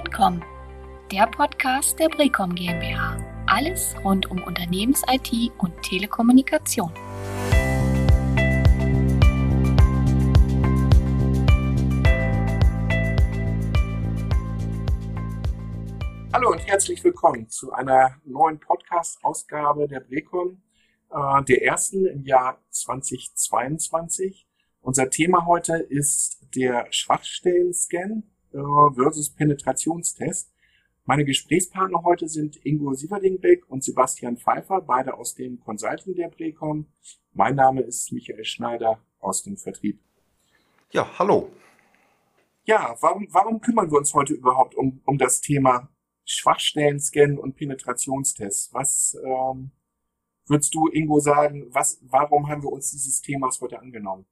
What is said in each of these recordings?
Broadcom, der Podcast der Brecom GmbH. Alles rund um Unternehmens-IT und Telekommunikation. Hallo und herzlich willkommen zu einer neuen Podcast-Ausgabe der Brecom, äh, der ersten im Jahr 2022. Unser Thema heute ist der Schwachstellen-Scan versus Penetrationstest. Meine Gesprächspartner heute sind Ingo Sieverdingbeck und Sebastian Pfeiffer, beide aus dem Consulting der Precom. Mein Name ist Michael Schneider aus dem Vertrieb. Ja, hallo. Ja, warum, warum kümmern wir uns heute überhaupt um, um das Thema Schwachstellen-Scan und Penetrationstests? Was ähm, würdest du, Ingo, sagen, was, warum haben wir uns dieses Themas heute angenommen?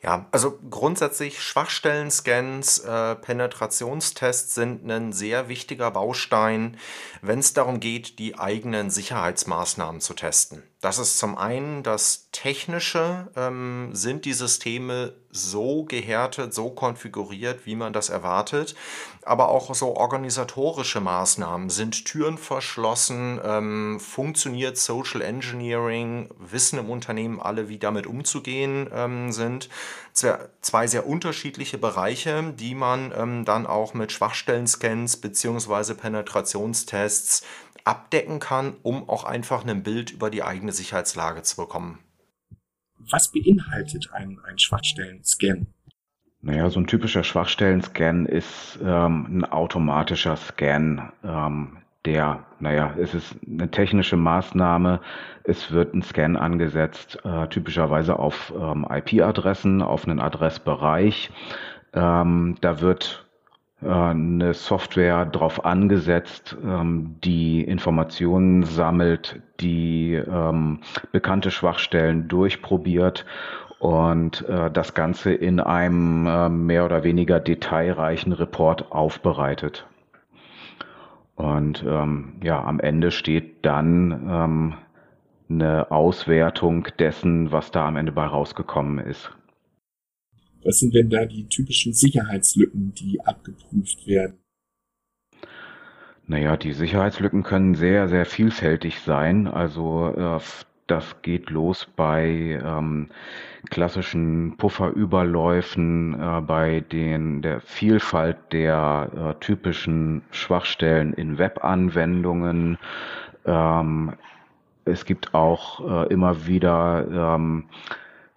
Ja, also grundsätzlich Schwachstellen-Scans, äh, Penetrationstests sind ein sehr wichtiger Baustein, wenn es darum geht, die eigenen Sicherheitsmaßnahmen zu testen. Das ist zum einen das Technische, ähm, sind die Systeme so gehärtet, so konfiguriert, wie man das erwartet, aber auch so organisatorische Maßnahmen. Sind Türen verschlossen? Ähm, funktioniert Social Engineering? Wissen im Unternehmen alle, wie damit umzugehen ähm, sind? Zwei sehr unterschiedliche Bereiche, die man ähm, dann auch mit Schwachstellen-Scans bzw. Penetrationstests abdecken kann, um auch einfach ein Bild über die eigene Sicherheitslage zu bekommen. Was beinhaltet ein, ein Schwachstellen-Scan? Naja, so ein typischer Schwachstellen-Scan ist ähm, ein automatischer Scan, ähm, der, naja, es ist eine technische Maßnahme. Es wird ein Scan angesetzt, äh, typischerweise auf ähm, IP-Adressen, auf einen Adressbereich. Ähm, da wird eine Software darauf angesetzt, ähm, die Informationen sammelt, die ähm, bekannte Schwachstellen durchprobiert und äh, das Ganze in einem äh, mehr oder weniger detailreichen Report aufbereitet. Und ähm, ja, am Ende steht dann eine Auswertung dessen, was da am Ende bei rausgekommen ist. Was sind denn da die typischen Sicherheitslücken, die abgeprüft werden? Naja, die Sicherheitslücken können sehr, sehr vielfältig sein. Also äh, das geht los bei ähm, klassischen Pufferüberläufen, äh, bei den der Vielfalt der äh, typischen Schwachstellen in Webanwendungen. Ähm, es gibt auch äh, immer wieder ähm,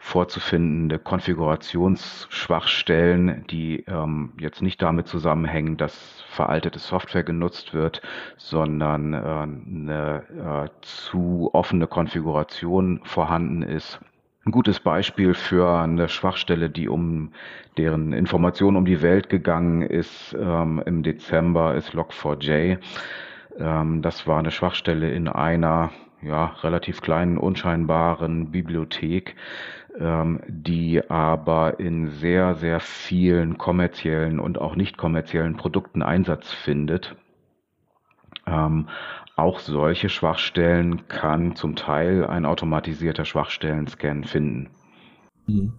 vorzufindende Konfigurationsschwachstellen, die ähm, jetzt nicht damit zusammenhängen, dass veraltete Software genutzt wird, sondern äh, eine äh, zu offene Konfiguration vorhanden ist. Ein gutes Beispiel für eine Schwachstelle, die um deren Information um die Welt gegangen ist ähm, im Dezember, ist Log4j. Ähm, das war eine Schwachstelle in einer ja, relativ kleinen, unscheinbaren Bibliothek, die aber in sehr, sehr vielen kommerziellen und auch nicht kommerziellen Produkten Einsatz findet. Ähm, auch solche Schwachstellen kann zum Teil ein automatisierter Schwachstellen-Scan finden. Mhm.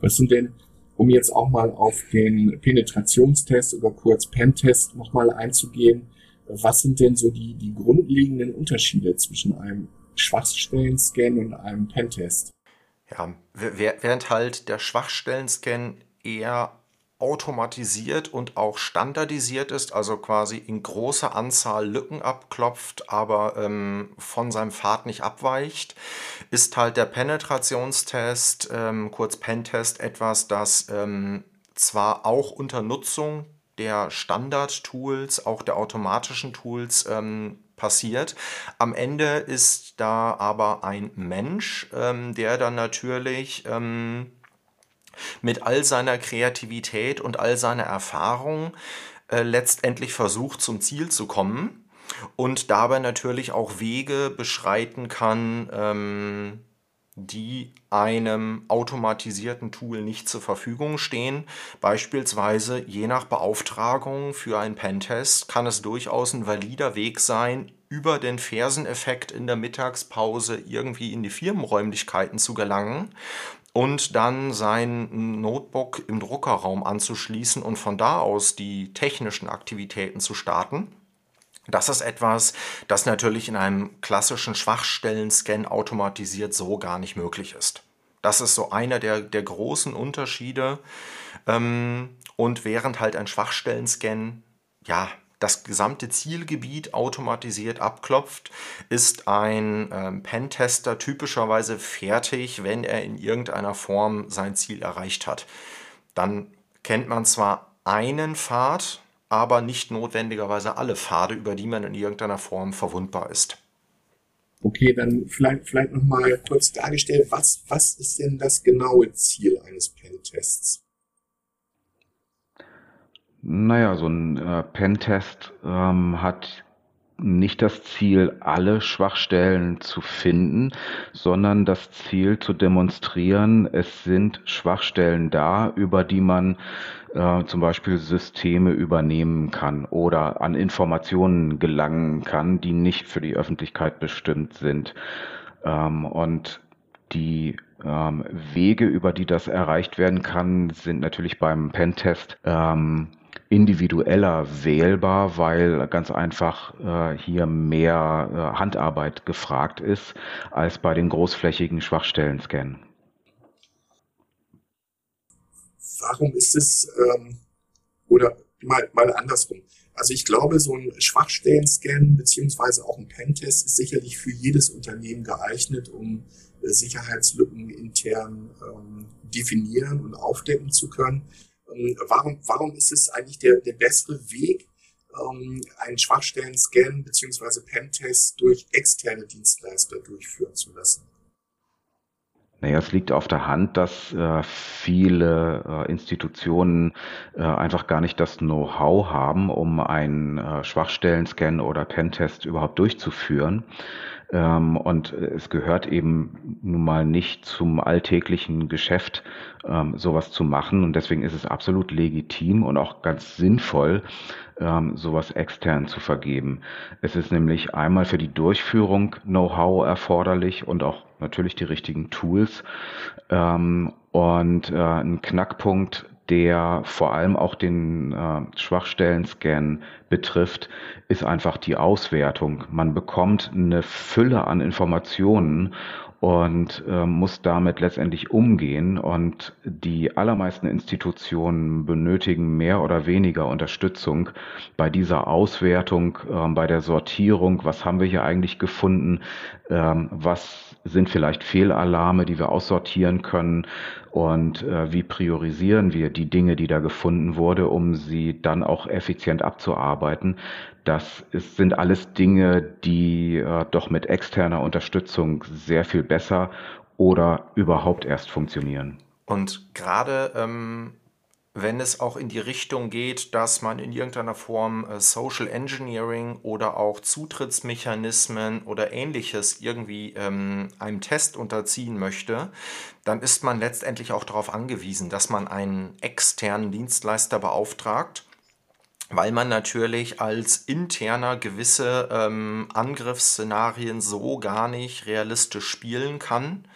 Was sind denn, um jetzt auch mal auf den Penetrationstest oder kurz Pentest nochmal einzugehen, was sind denn so die, die grundlegenden Unterschiede zwischen einem Schwachstellen-Scan und einem Pentest? Ja, während halt der Schwachstellen-Scan eher automatisiert und auch standardisiert ist, also quasi in großer Anzahl Lücken abklopft, aber ähm, von seinem Pfad nicht abweicht, ist halt der Penetrationstest, ähm, kurz Pentest, etwas, das ähm, zwar auch unter Nutzung der Standard-Tools, auch der automatischen Tools ähm, passiert. Am Ende ist da aber ein Mensch, ähm, der dann natürlich ähm, mit all seiner Kreativität und all seiner Erfahrung äh, letztendlich versucht zum Ziel zu kommen und dabei natürlich auch Wege beschreiten kann, ähm, die einem automatisierten Tool nicht zur Verfügung stehen. Beispielsweise je nach Beauftragung für einen Pentest kann es durchaus ein valider Weg sein, über den Ferseneffekt in der Mittagspause irgendwie in die Firmenräumlichkeiten zu gelangen und dann sein Notebook im Druckerraum anzuschließen und von da aus die technischen Aktivitäten zu starten. Das ist etwas, das natürlich in einem klassischen Schwachstellen-Scan automatisiert so gar nicht möglich ist. Das ist so einer der, der großen Unterschiede. Ähm, und während halt ein Schwachstellen-Scan ja das gesamte Zielgebiet automatisiert abklopft, ist ein ähm, Pentester typischerweise fertig, wenn er in irgendeiner Form sein Ziel erreicht hat. Dann kennt man zwar einen Pfad, aber nicht notwendigerweise alle Pfade, über die man in irgendeiner Form verwundbar ist. Okay, dann vielleicht, vielleicht nochmal kurz dargestellt, was, was ist denn das genaue Ziel eines Pentests? Naja, so ein äh, Pentest ähm, hat nicht das Ziel, alle Schwachstellen zu finden, sondern das Ziel zu demonstrieren, es sind Schwachstellen da, über die man äh, zum Beispiel Systeme übernehmen kann oder an Informationen gelangen kann, die nicht für die Öffentlichkeit bestimmt sind. Ähm, und die ähm, Wege, über die das erreicht werden kann, sind natürlich beim Pentest ähm, individueller wählbar, weil ganz einfach äh, hier mehr äh, Handarbeit gefragt ist als bei den großflächigen Schwachstellen-Scannen. Warum ist es, ähm, oder mal, mal andersrum. Also ich glaube, so ein Schwachstellen-Scan beziehungsweise auch ein Pentest ist sicherlich für jedes Unternehmen geeignet, um äh, Sicherheitslücken intern ähm, definieren und aufdecken zu können. Ähm, warum, warum ist es eigentlich der, der bessere Weg, ähm, einen Schwachstellen-Scan bzw. Pentest durch externe Dienstleister durchführen zu lassen? Naja, es liegt auf der Hand, dass äh, viele äh, Institutionen äh, einfach gar nicht das Know-how haben, um einen äh, Schwachstellen-Scan oder Pentest überhaupt durchzuführen. Ähm, und es gehört eben nun mal nicht zum alltäglichen Geschäft, ähm, sowas zu machen. Und deswegen ist es absolut legitim und auch ganz sinnvoll, ähm, sowas extern zu vergeben. Es ist nämlich einmal für die Durchführung Know-how erforderlich und auch natürlich die richtigen Tools. Ähm, und äh, ein Knackpunkt der vor allem auch den äh, Schwachstellen-Scan betrifft, ist einfach die Auswertung. Man bekommt eine Fülle an Informationen und äh, muss damit letztendlich umgehen. Und die allermeisten Institutionen benötigen mehr oder weniger Unterstützung bei dieser Auswertung, äh, bei der Sortierung. Was haben wir hier eigentlich gefunden? Ähm, was sind vielleicht Fehlalarme, die wir aussortieren können? Und äh, wie priorisieren wir die Dinge, die da gefunden wurde, um sie dann auch effizient abzuarbeiten? Das ist, sind alles Dinge, die äh, doch mit externer Unterstützung sehr viel besser oder überhaupt erst funktionieren. Und gerade ähm, wenn es auch in die Richtung geht, dass man in irgendeiner Form äh, Social Engineering oder auch Zutrittsmechanismen oder ähnliches irgendwie ähm, einem Test unterziehen möchte, dann ist man letztendlich auch darauf angewiesen, dass man einen externen Dienstleister beauftragt weil man natürlich als interner gewisse ähm, Angriffsszenarien so gar nicht realistisch spielen kann,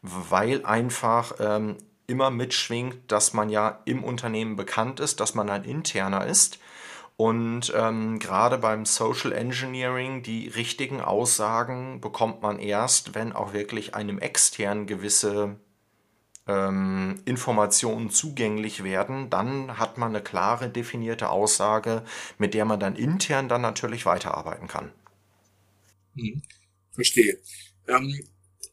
weil einfach ähm, immer mitschwingt, dass man ja im Unternehmen bekannt ist, dass man ein interner ist. Und ähm, gerade beim Social Engineering, die richtigen Aussagen bekommt man erst, wenn auch wirklich einem externen gewisse ähm, Informationen zugänglich werden, dann hat man eine klare, definierte Aussage, mit der man dann intern dann natürlich weiterarbeiten kann. Hm, verstehe. Ähm,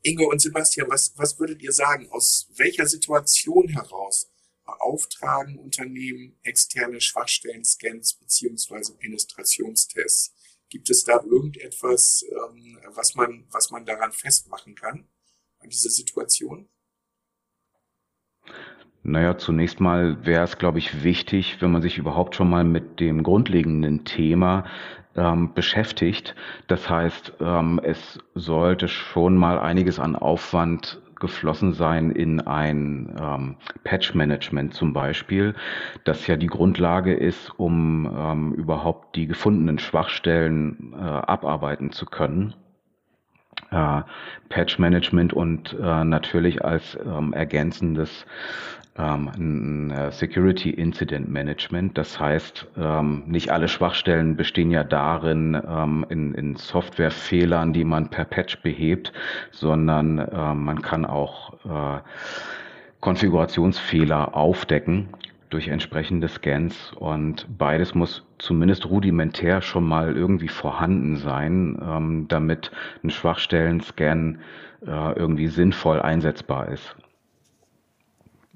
Ingo und Sebastian, was, was würdet ihr sagen? Aus welcher Situation heraus beauftragen Unternehmen externe Schwachstellen-Scans beziehungsweise Penetrationstests? Gibt es da irgendetwas, ähm, was man, was man daran festmachen kann, an dieser Situation? Naja, zunächst mal wäre es, glaube ich, wichtig, wenn man sich überhaupt schon mal mit dem grundlegenden Thema ähm, beschäftigt. Das heißt, ähm, es sollte schon mal einiges an Aufwand geflossen sein in ein ähm, Patch-Management zum Beispiel, das ja die Grundlage ist, um ähm, überhaupt die gefundenen Schwachstellen äh, abarbeiten zu können. Äh, Patch-Management und äh, natürlich als ähm, ergänzendes ähm, äh, Security Incident Management. Das heißt, ähm, nicht alle Schwachstellen bestehen ja darin ähm, in, in Softwarefehlern, die man per Patch behebt, sondern äh, man kann auch äh, Konfigurationsfehler aufdecken durch entsprechende Scans und beides muss zumindest rudimentär schon mal irgendwie vorhanden sein, ähm, damit ein Schwachstellen-Scan äh, irgendwie sinnvoll einsetzbar ist.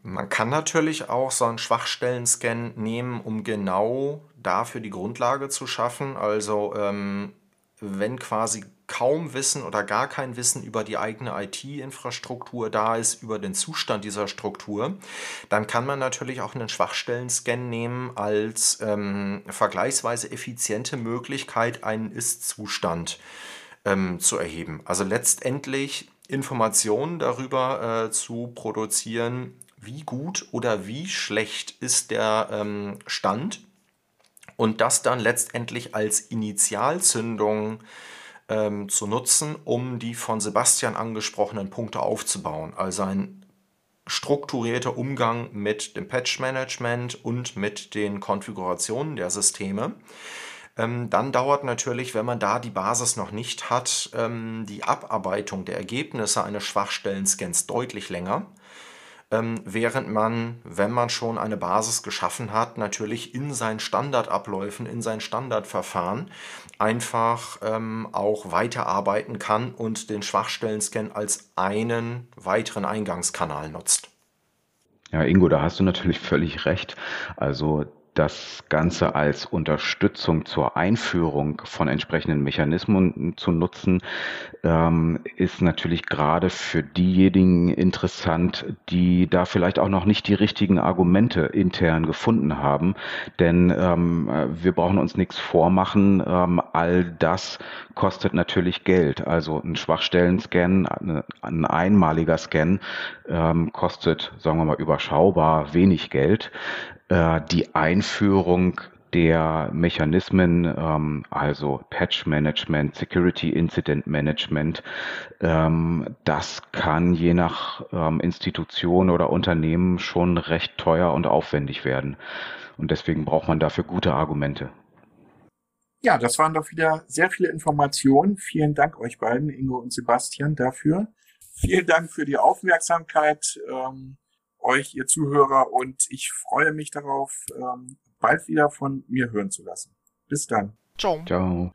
Man kann natürlich auch so einen Schwachstellen-Scan nehmen, um genau dafür die Grundlage zu schaffen. Also ähm, wenn quasi kaum Wissen oder gar kein Wissen über die eigene IT-Infrastruktur da ist, über den Zustand dieser Struktur, dann kann man natürlich auch einen Schwachstellen-Scan nehmen als ähm, vergleichsweise effiziente Möglichkeit, einen Ist-Zustand ähm, zu erheben. Also letztendlich Informationen darüber äh, zu produzieren, wie gut oder wie schlecht ist der ähm, Stand und das dann letztendlich als Initialzündung ähm, zu nutzen, um die von Sebastian angesprochenen Punkte aufzubauen. Also ein strukturierter Umgang mit dem Patch-Management und mit den Konfigurationen der Systeme. Ähm, dann dauert natürlich, wenn man da die Basis noch nicht hat, ähm, die Abarbeitung der Ergebnisse eines Schwachstellen-Scans deutlich länger ähm, während man, wenn man schon eine Basis geschaffen hat, natürlich in seinen Standardabläufen, in sein Standardverfahren einfach ähm, auch weiterarbeiten kann und den Schwachstellen-Scan als einen weiteren Eingangskanal nutzt. Ja, Ingo, da hast du natürlich völlig recht. Also das Ganze als Unterstützung zur Einführung von entsprechenden Mechanismen zu nutzen, ähm, ist natürlich gerade für diejenigen interessant, die da vielleicht auch noch nicht die richtigen Argumente intern gefunden haben. Denn ähm, wir brauchen uns nichts vormachen. Ähm, all das kostet natürlich Geld. Also ein Schwachstellen-Scan, ein einmaliger Scan ähm, kostet, sagen wir mal, überschaubar wenig Geld äh, die Einführung der Mechanismen, ähm, also Patch Management, Security Incident Management, ähm, das kann je nach ähm, Institution oder Unternehmen schon recht teuer und aufwendig werden. Und deswegen braucht man dafür gute Argumente. Ja, das waren doch wieder sehr viele Informationen. Vielen Dank euch beiden, Ingo und Sebastian, dafür. Vielen Dank für die Aufmerksamkeit. Ähm euch, ihr Zuhörer, und ich freue mich darauf, ähm, bald wieder von mir hören zu lassen. Bis dann. Ciao. Ciao.